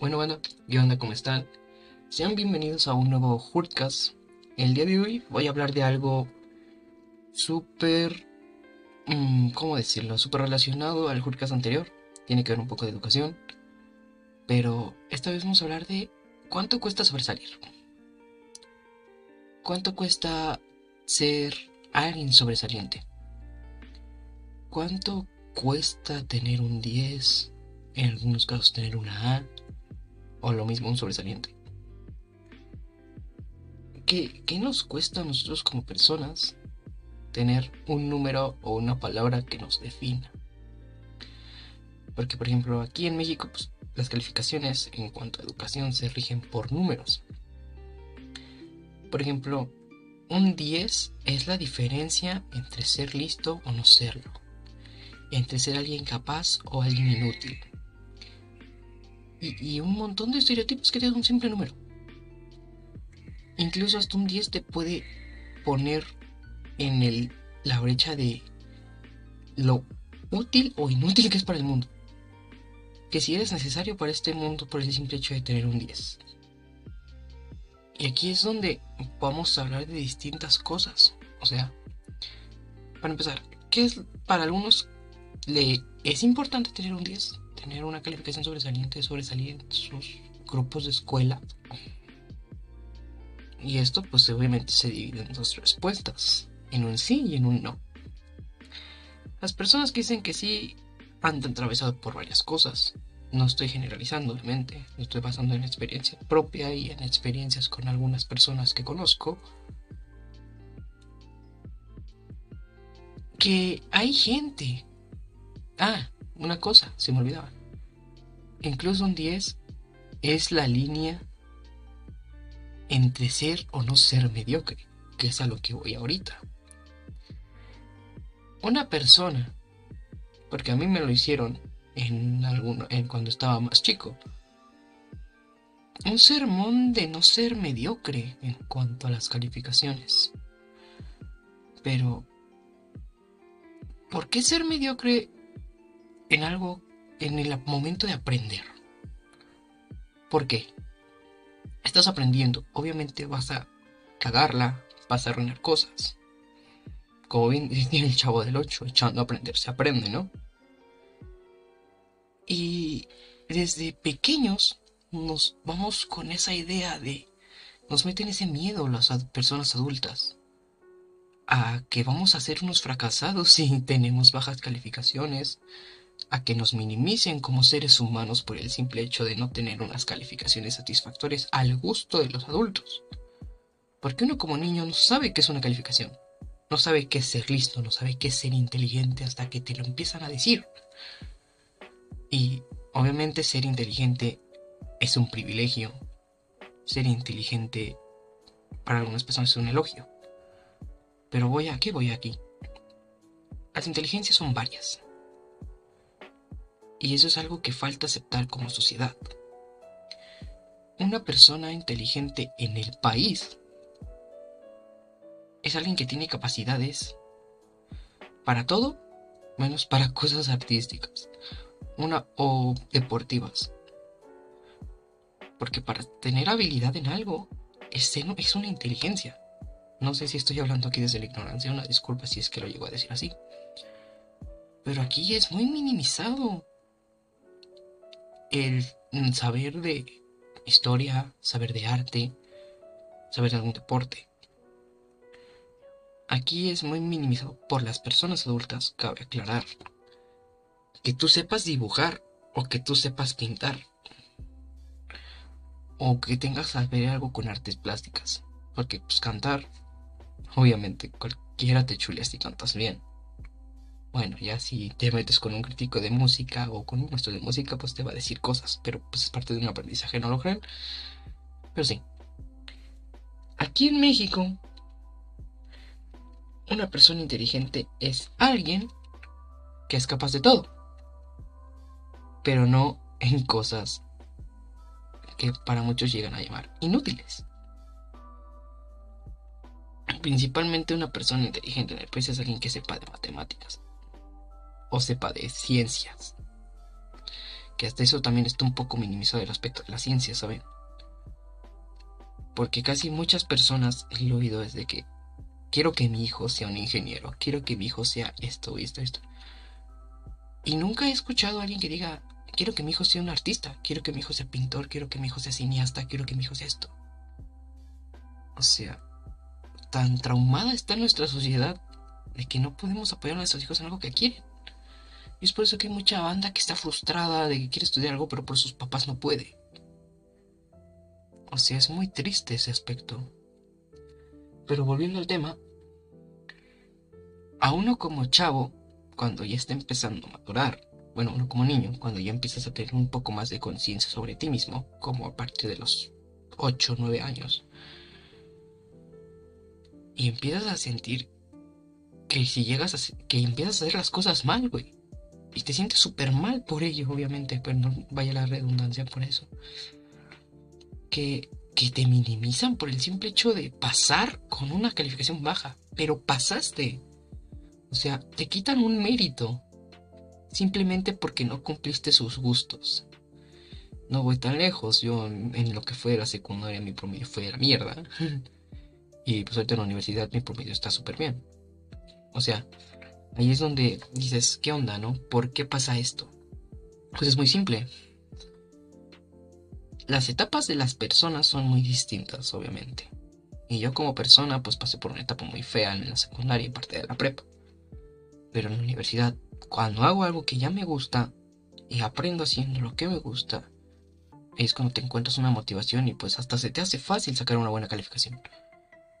Bueno, banda, ¿qué onda? ¿Cómo están? Sean bienvenidos a un nuevo Hurtcast. El día de hoy voy a hablar de algo súper. mm, ¿Cómo decirlo? Súper relacionado al Hurtcast anterior. Tiene que ver un poco de educación. Pero esta vez vamos a hablar de cuánto cuesta sobresalir. ¿Cuánto cuesta ser alguien sobresaliente? ¿Cuánto cuesta tener un 10? En algunos casos tener una A. O lo mismo un sobresaliente. ¿Qué, qué nos cuesta a nosotros como personas tener un número o una palabra que nos defina? Porque, por ejemplo, aquí en México, pues, las calificaciones en cuanto a educación se rigen por números. Por ejemplo, un 10 es la diferencia entre ser listo o no serlo, entre ser alguien capaz o alguien inútil. Y, un montón de estereotipos que te dan un simple número. Incluso hasta un 10 te puede poner en el, la brecha de lo útil o inútil que es para el mundo. Que si eres necesario para este mundo por el simple hecho de tener un 10. Y aquí es donde vamos a hablar de distintas cosas. O sea, para empezar, ¿qué es para algunos le es importante tener un 10? Tener una calificación sobresaliente, sobresalir en sus grupos de escuela. Y esto pues obviamente se divide en dos respuestas, en un sí y en un no. Las personas que dicen que sí han atravesado por varias cosas. No estoy generalizando, obviamente, lo estoy basando en experiencia propia y en experiencias con algunas personas que conozco. Que hay gente. Ah, una cosa, se me olvidaba. Incluso un 10 es la línea entre ser o no ser mediocre, que es a lo que voy ahorita. Una persona, porque a mí me lo hicieron en alguno, en cuando estaba más chico, un sermón de no ser mediocre en cuanto a las calificaciones. Pero, ¿por qué ser mediocre en algo en el momento de aprender? ¿Por qué? estás aprendiendo. Obviamente vas a cagarla, vas a arruinar cosas. Como bien dice el chavo del 8, echando a aprender se aprende, ¿no? Y desde pequeños nos vamos con esa idea de... Nos meten ese miedo las personas adultas a que vamos a ser unos fracasados si tenemos bajas calificaciones, a que nos minimicen como seres humanos por el simple hecho de no tener unas calificaciones satisfactorias al gusto de los adultos. Porque uno como niño no sabe qué es una calificación, no sabe qué es ser listo, no sabe qué es ser inteligente hasta que te lo empiezan a decir. Y obviamente ser inteligente es un privilegio. Ser inteligente para algunas personas es un elogio. Pero voy a qué voy aquí. Las inteligencias son varias. Y eso es algo que falta aceptar como sociedad. Una persona inteligente en el país es alguien que tiene capacidades para todo, menos para cosas artísticas una, o deportivas. Porque para tener habilidad en algo es, es una inteligencia. No sé si estoy hablando aquí desde la ignorancia, una disculpa si es que lo llego a decir así. Pero aquí es muy minimizado el saber de historia, saber de arte, saber de algún deporte. Aquí es muy minimizado por las personas adultas, cabe aclarar. Que tú sepas dibujar o que tú sepas pintar. O que tengas que ver algo con artes plásticas. Porque pues cantar, obviamente cualquiera te chuleas si cantas bien. Bueno, ya si te metes con un crítico de música o con un maestro de música, pues te va a decir cosas, pero pues es parte de un aprendizaje, no lo creen. Pero sí. Aquí en México, una persona inteligente es alguien que es capaz de todo, pero no en cosas que para muchos llegan a llamar inútiles. Principalmente una persona inteligente en el país es alguien que sepa de matemáticas o sepa de ciencias, que hasta eso también está un poco minimizado el aspecto de la ciencia, ¿saben? Porque casi muchas personas he oído desde que quiero que mi hijo sea un ingeniero, quiero que mi hijo sea esto, esto, esto. Y nunca he escuchado a alguien que diga, quiero que mi hijo sea un artista, quiero que mi hijo sea pintor, quiero que mi hijo sea cineasta, quiero que mi hijo sea esto. O sea, tan traumada está nuestra sociedad de que no podemos apoyar a nuestros hijos en algo que quieren. Y es por eso que hay mucha banda que está frustrada de que quiere estudiar algo, pero por sus papás no puede. O sea, es muy triste ese aspecto. Pero volviendo al tema, a uno como chavo, cuando ya está empezando a madurar, bueno, uno como niño, cuando ya empiezas a tener un poco más de conciencia sobre ti mismo, como a partir de los 8 o 9 años, y empiezas a sentir que si llegas a que empiezas a hacer las cosas mal, güey. Y te sientes súper mal por ello, obviamente, pero no vaya la redundancia por eso. Que, que te minimizan por el simple hecho de pasar con una calificación baja. Pero pasaste. O sea, te quitan un mérito. Simplemente porque no cumpliste sus gustos. No voy tan lejos. Yo en lo que fue la secundaria mi promedio fue la mierda. y pues ahorita en la universidad mi promedio está súper bien. O sea, ahí es donde dices, ¿qué onda, no? ¿Por qué pasa esto? Pues es muy simple. Las etapas de las personas son muy distintas, obviamente. Y yo como persona, pues pasé por una etapa muy fea en la secundaria y parte de la prepa. Pero en la universidad, cuando hago algo que ya me gusta y aprendo haciendo lo que me gusta, es cuando te encuentras una motivación y pues hasta se te hace fácil sacar una buena calificación.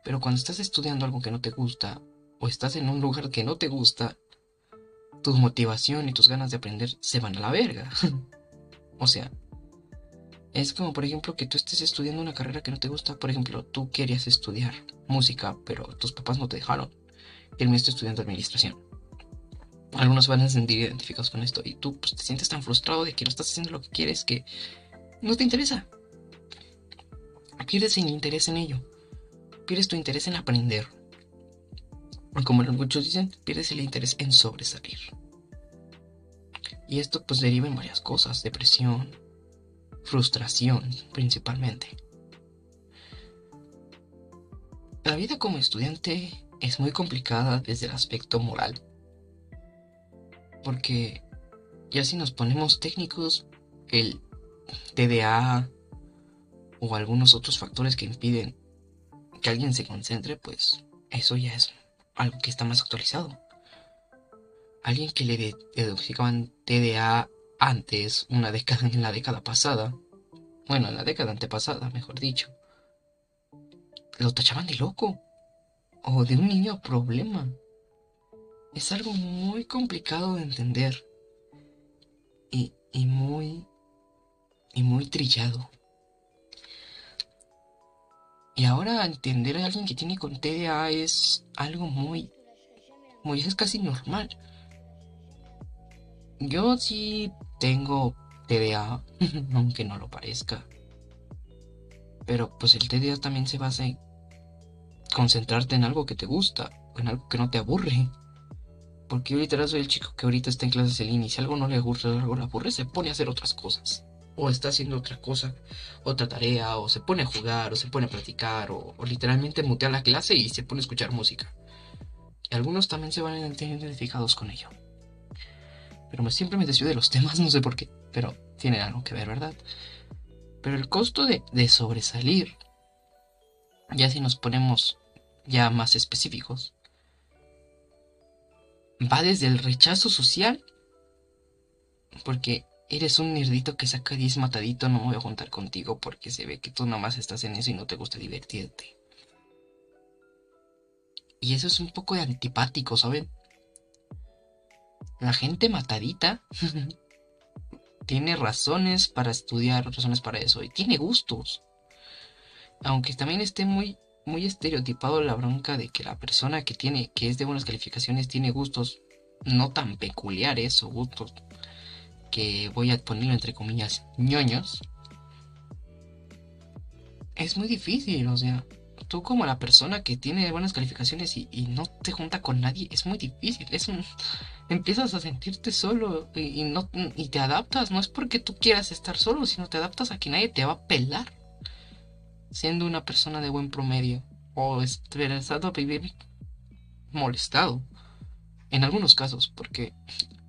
Pero cuando estás estudiando algo que no te gusta o estás en un lugar que no te gusta, tu motivación y tus ganas de aprender se van a la verga. o sea, es como por ejemplo que tú estés estudiando una carrera que no te gusta. Por ejemplo, tú querías estudiar música, pero tus papás no te dejaron. El mío está estudiando administración. Algunos van a sentir identificados con esto y tú pues, te sientes tan frustrado de que no estás haciendo lo que quieres que no te interesa. Pierdes el interés en ello. Pierdes tu interés en aprender como muchos dicen, pierdes el interés en sobresalir. Y esto pues deriva en varias cosas, depresión, frustración principalmente. La vida como estudiante es muy complicada desde el aspecto moral. Porque ya si nos ponemos técnicos, el TDA o algunos otros factores que impiden que alguien se concentre, pues eso ya es algo que está más actualizado. Alguien que le diagnosticaban TDA antes, una década en la década pasada, bueno, en la década antepasada, mejor dicho, lo tachaban de loco o de un niño problema. Es algo muy complicado de entender y muy y muy trillado. Y ahora entender a alguien que tiene con TDA es algo muy, muy, es casi normal. Yo sí tengo TDA, aunque no lo parezca. Pero pues el TDA también se basa en concentrarte en algo que te gusta, en algo que no te aburre. Porque yo literal soy el chico que ahorita está en clases en línea y si algo no le gusta algo le aburre, se pone a hacer otras cosas o está haciendo otra cosa, otra tarea, o se pone a jugar, o se pone a practicar, o, literalmente mutea la clase y se pone a escuchar música. Y algunos también se van a identificados con ello. Pero siempre me desvío de los temas, no sé por qué, pero tiene algo que ver, ¿verdad? Pero el costo de, de sobresalir, ya si nos ponemos ya más específicos, va desde el rechazo social, porque Eres un nerdito que saca 10 matadito, no me voy a juntar contigo porque se ve que tú nomás estás en eso y no te gusta divertirte. Y eso es un poco antipático, ¿saben? La gente matadita tiene razones para estudiar, razones para eso, y tiene gustos. Aunque también esté muy, muy estereotipado la bronca de que la persona que tiene, que es de buenas calificaciones, tiene gustos no tan peculiares o gustos que voy a ponerlo entre comillas, ñoños, es muy difícil, o sea, tú como la persona que tiene buenas calificaciones y, no te junta con nadie, es muy difícil, es un, empiezas a sentirte solo y, no, y te adaptas. No es porque tú quieras estar solo, sino te adaptas a que nadie te va a pelar. Siendo una persona de buen promedio o estresado a vivir molestado. En algunos casos, porque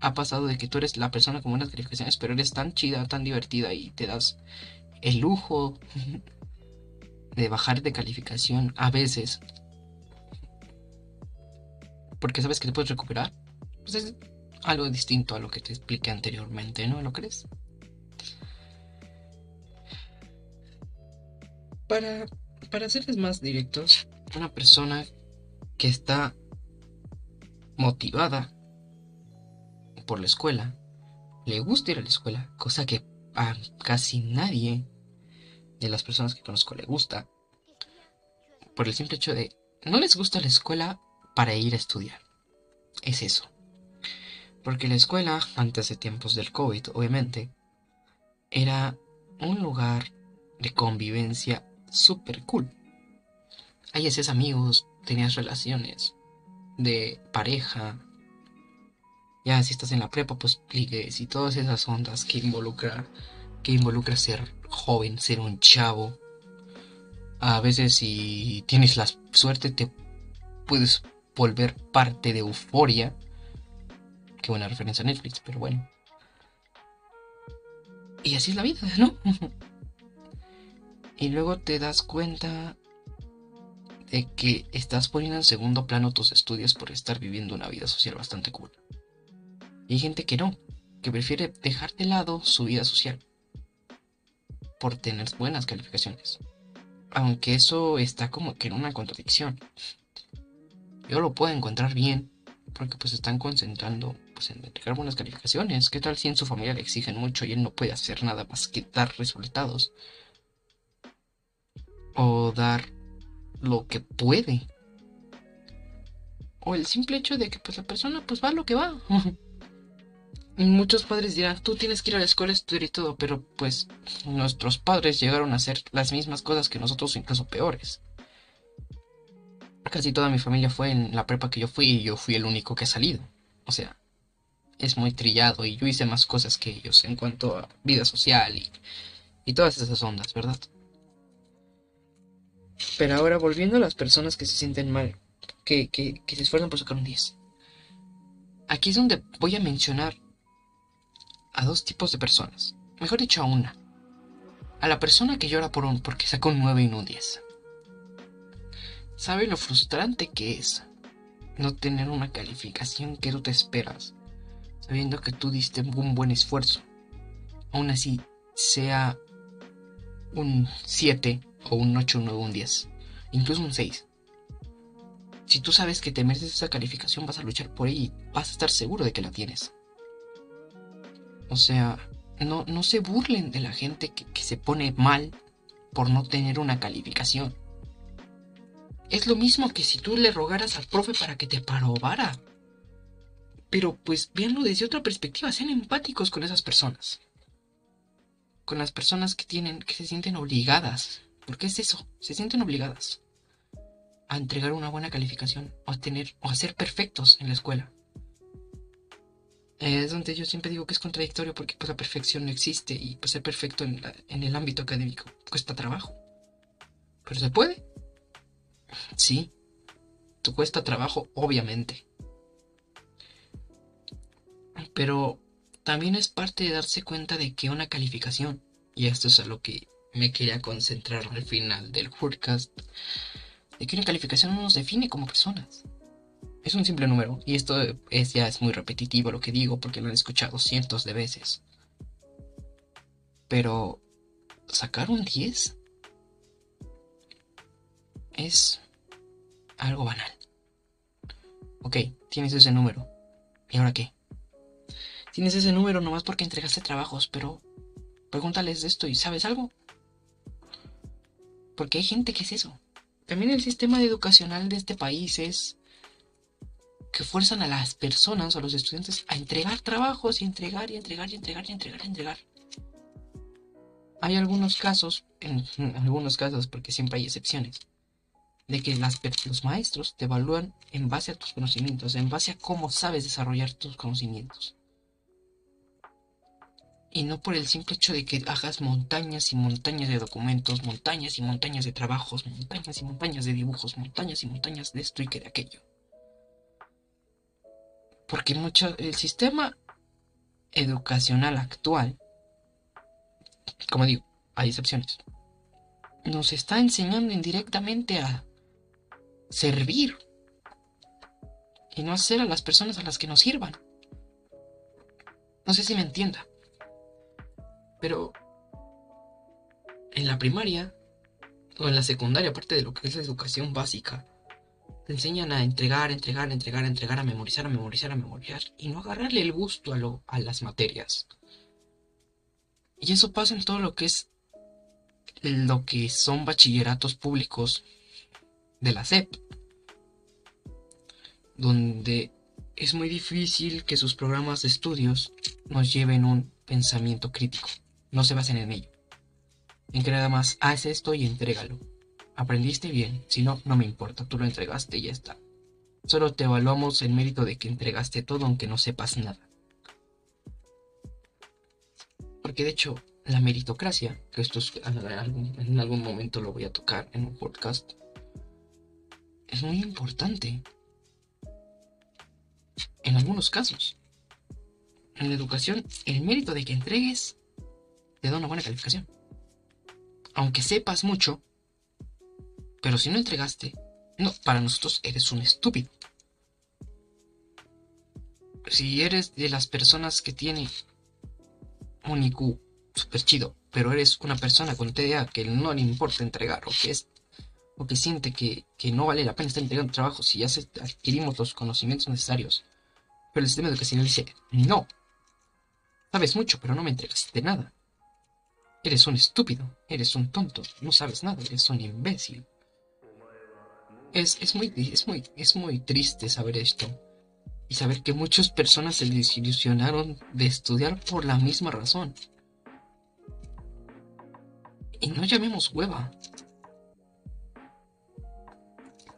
ha pasado de que tú eres la persona con buenas calificaciones, pero eres tan chida, tan divertida y te das el lujo de bajar de calificación a veces. Porque sabes que te puedes recuperar. Pues es algo distinto a lo que te expliqué anteriormente, ¿no lo crees? Para, para más directos, una persona que está motivada por la escuela, le gusta ir a la escuela, cosa que a casi nadie de las personas que conozco le gusta, por el simple hecho de no les gusta la escuela para ir a estudiar. Es eso. Porque la escuela, antes de tiempos del COVID, obviamente, era un lugar de convivencia súper cool. Ahí hacías amigos, tenías relaciones de pareja. Ya si estás en la prepa, pues ligues y todas esas ondas que involucra que involucra ser joven, ser un chavo. A veces si tienes la suerte te puedes volver parte de euforia. Qué buena referencia a Netflix, pero bueno. Y así es la vida, ¿no? y luego te das cuenta de que estás poniendo en segundo plano tus estudios por estar viviendo una vida social bastante cool. Y hay gente que no, que prefiere dejar de lado su vida social por tener buenas calificaciones. Aunque eso está como que en una contradicción. Yo lo puedo encontrar bien porque pues están concentrando pues en entregar buenas calificaciones. ¿Qué tal si en su familia le exigen mucho y él no puede hacer nada más que dar resultados? O dar lo que puede. O el simple hecho de que pues la persona pues va a lo que va. Muchos padres dirán, tú tienes que ir a la escuela estudiar y todo, pero pues nuestros padres llegaron a hacer las mismas cosas que nosotros, incluso peores. Casi toda mi familia fue en la prepa que yo fui y yo fui el único que ha salido. O sea, es muy trillado y yo hice más cosas que ellos en cuanto a vida social y, y todas esas ondas, ¿verdad? Pero ahora volviendo a las personas que se sienten mal, que, que, que se esfuerzan por sacar un 10. Aquí es donde voy a mencionar a dos tipos de personas. Mejor dicho, a una. A la persona que llora por un porque sacó un 9 y no un 10. ¿Sabe lo frustrante que es no tener una calificación que tú te esperas, sabiendo que tú diste un buen esfuerzo? Aún así, sea un 7 o un 8, un 9, un 10, incluso un 6. Si tú sabes que te mereces esa calificación, vas a luchar por ella y vas a estar seguro de que la tienes. O sea, no, no se burlen de la gente que, que se pone mal por no tener una calificación. Es lo mismo que si tú le rogaras al profe para que te aprobara. Pero pues véanlo desde otra perspectiva, sean empáticos con esas personas. Con las personas que tienen, que se sienten obligadas. Porque es eso, se sienten obligadas a entregar una buena calificación a o a ser perfectos en la escuela es donde yo siempre digo que es contradictorio porque pues la perfección no existe y pues ser perfecto en, en el ámbito académico cuesta trabajo. Pero se puede. Sí, tú cuesta trabajo, obviamente. Pero también es parte de darse cuenta de que una calificación, y esto es a lo que me quería concentrar al final del podcast, de que una calificación no nos define como personas es un simple número, y esto es, ya es muy repetitivo lo que digo porque lo han escuchado cientos de veces. Pero sacar un 10 es algo banal. Ok, tienes ese número. ¿Y ahora qué? Tienes ese número nomás porque entregaste trabajos, pero pregúntales de esto y ¿sabes algo? Porque hay gente que es eso. También el sistema educacional de este país es que fuerzan a las personas, a los estudiantes, a entregar trabajos y entregar y entregar y entregar y entregar y entregar. Hay algunos casos, en, algunos casos, porque siempre hay excepciones, de que las, los maestros te evalúan en base a tus conocimientos, en base a cómo sabes desarrollar tus conocimientos. Y no por el simple hecho de que hagas montañas y montañas de documentos, montañas y montañas de trabajos, montañas y montañas de dibujos, montañas y montañas de esto y que de aquello. Porque mucho, el sistema educacional actual, como digo, hay excepciones, nos está enseñando indirectamente a servir y no hacer a las personas a las que nos sirvan. No sé si me entienda, pero en la primaria o en la secundaria, aparte de lo que es la educación básica, te enseñan a entregar, entregar, entregar, entregar, a memorizar, a memorizar, a memorizar y no agarrarle el gusto a, lo, a las materias. Y eso pasa en todo lo que es lo que son bachilleratos públicos de la SEP, donde es muy difícil que sus programas de estudios nos lleven un pensamiento crítico, no se basen en ello. En que nada más haz esto y entrégalo. Aprendiste bien, si no, no me importa, tú lo entregaste y ya está. Solo te evaluamos el mérito de que entregaste todo aunque no sepas nada. Porque de hecho, la meritocracia, que esto en algún momento lo voy a tocar en un podcast, es muy importante. En algunos casos. En la educación, el mérito de que entregues te da una buena calificación. Aunque sepas mucho, pero si no entregaste, no, para nosotros eres un estúpido. Si eres de las personas que tiene un IQ súper chido, pero eres una persona con TDA que no le importa entregar o que es o que siente que, no vale la pena estar entregando trabajo si ya adquirimos los conocimientos necesarios. Pero el sistema educacional dice, no, sabes mucho, pero no me entregaste nada. Eres un estúpido, eres un tonto, no sabes nada, eres un imbécil. Es, es, muy, es, muy, es muy triste saber esto. Y saber que muchas personas se desilusionaron de estudiar por la misma razón. Y no llamemos hueva.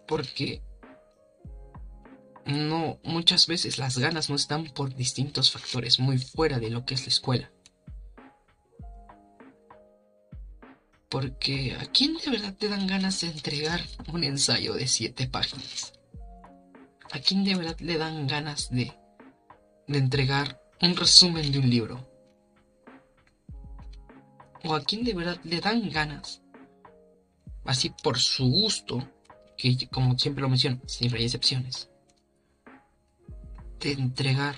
Porque no, muchas veces las ganas no están por distintos factores muy fuera de lo que es la escuela. Porque ¿a quién de verdad te dan ganas de entregar un ensayo de siete páginas? ¿A quién de verdad le dan ganas de, de entregar un resumen de un libro? ¿O a quién de verdad le dan ganas, así por su gusto, que como siempre lo menciono, siempre hay excepciones, de entregar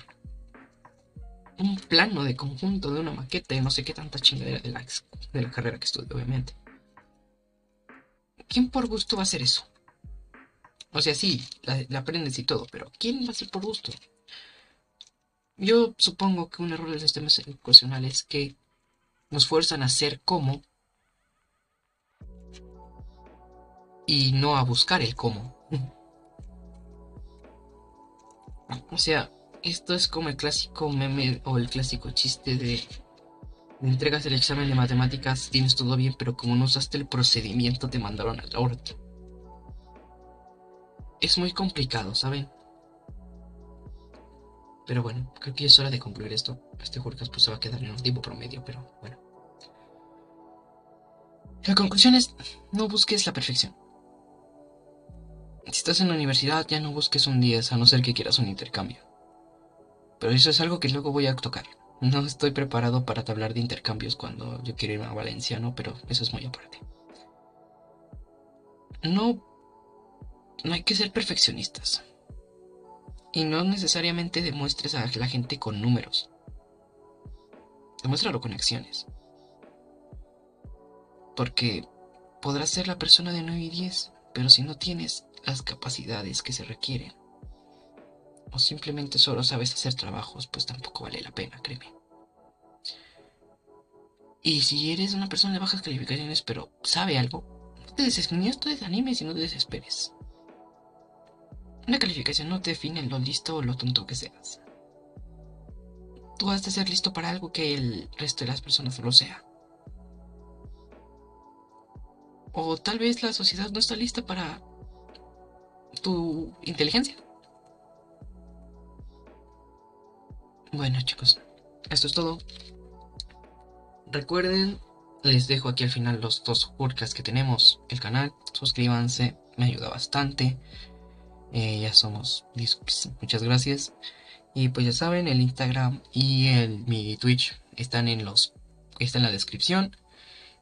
un plano de conjunto de una maqueta y no sé qué tanta chingadera de la, de la carrera que estudio, obviamente. ¿Quién por gusto va a hacer eso? O sea, sí, la, aprendes y todo, pero ¿quién va a hacer por gusto? Yo supongo que un error del sistema educacional es que nos fuerzan a hacer como y no a buscar el cómo. o sea, esto es como el clásico meme o el clásico chiste de, entregas el examen de matemáticas, tienes todo bien, pero como no usaste el procedimiento te mandaron al orto. Es muy complicado, ¿saben? Pero bueno, creo que es hora de concluir esto. Este Jurkas pues se va a quedar en un tiempo promedio, pero bueno. La conclusión es, no busques la perfección. Si estás en la universidad, ya no busques un 10, a no ser que quieras un intercambio. Pero eso es algo que luego voy a tocar. No estoy preparado para hablar de intercambios cuando yo quiero ir a Valencia, ¿no? Pero eso es muy aparte. No, no hay que ser perfeccionistas. Y no necesariamente demuestres a la gente con números. Demuéstralo con acciones. Porque podrás ser la persona de 9 y 10, pero si no tienes las capacidades que se requieren, o simplemente solo sabes hacer trabajos, pues tampoco vale la pena, créeme. Y si eres una persona de bajas calificaciones, pero sabe algo, no te ni te desanimes y no te desesperes. Una calificación no te define lo listo o lo tonto que seas. Tú has de ser listo para algo que el resto de las personas no lo sea. O tal vez la sociedad no está lista para tu inteligencia. Bueno chicos, esto es todo. Recuerden, les dejo aquí al final los dos podcasts que tenemos, el canal, suscríbanse, me ayuda bastante. Eh, ya somos muchas gracias. Y pues ya saben, el Instagram y el, mi Twitch están en los está en la descripción.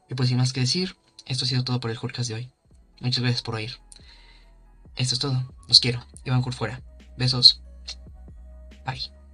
Y pues sin más que decir, esto ha sido todo por el podcast de hoy. Muchas gracias por oír. Esto es todo. Los quiero. Iván por fuera. Besos. Bye.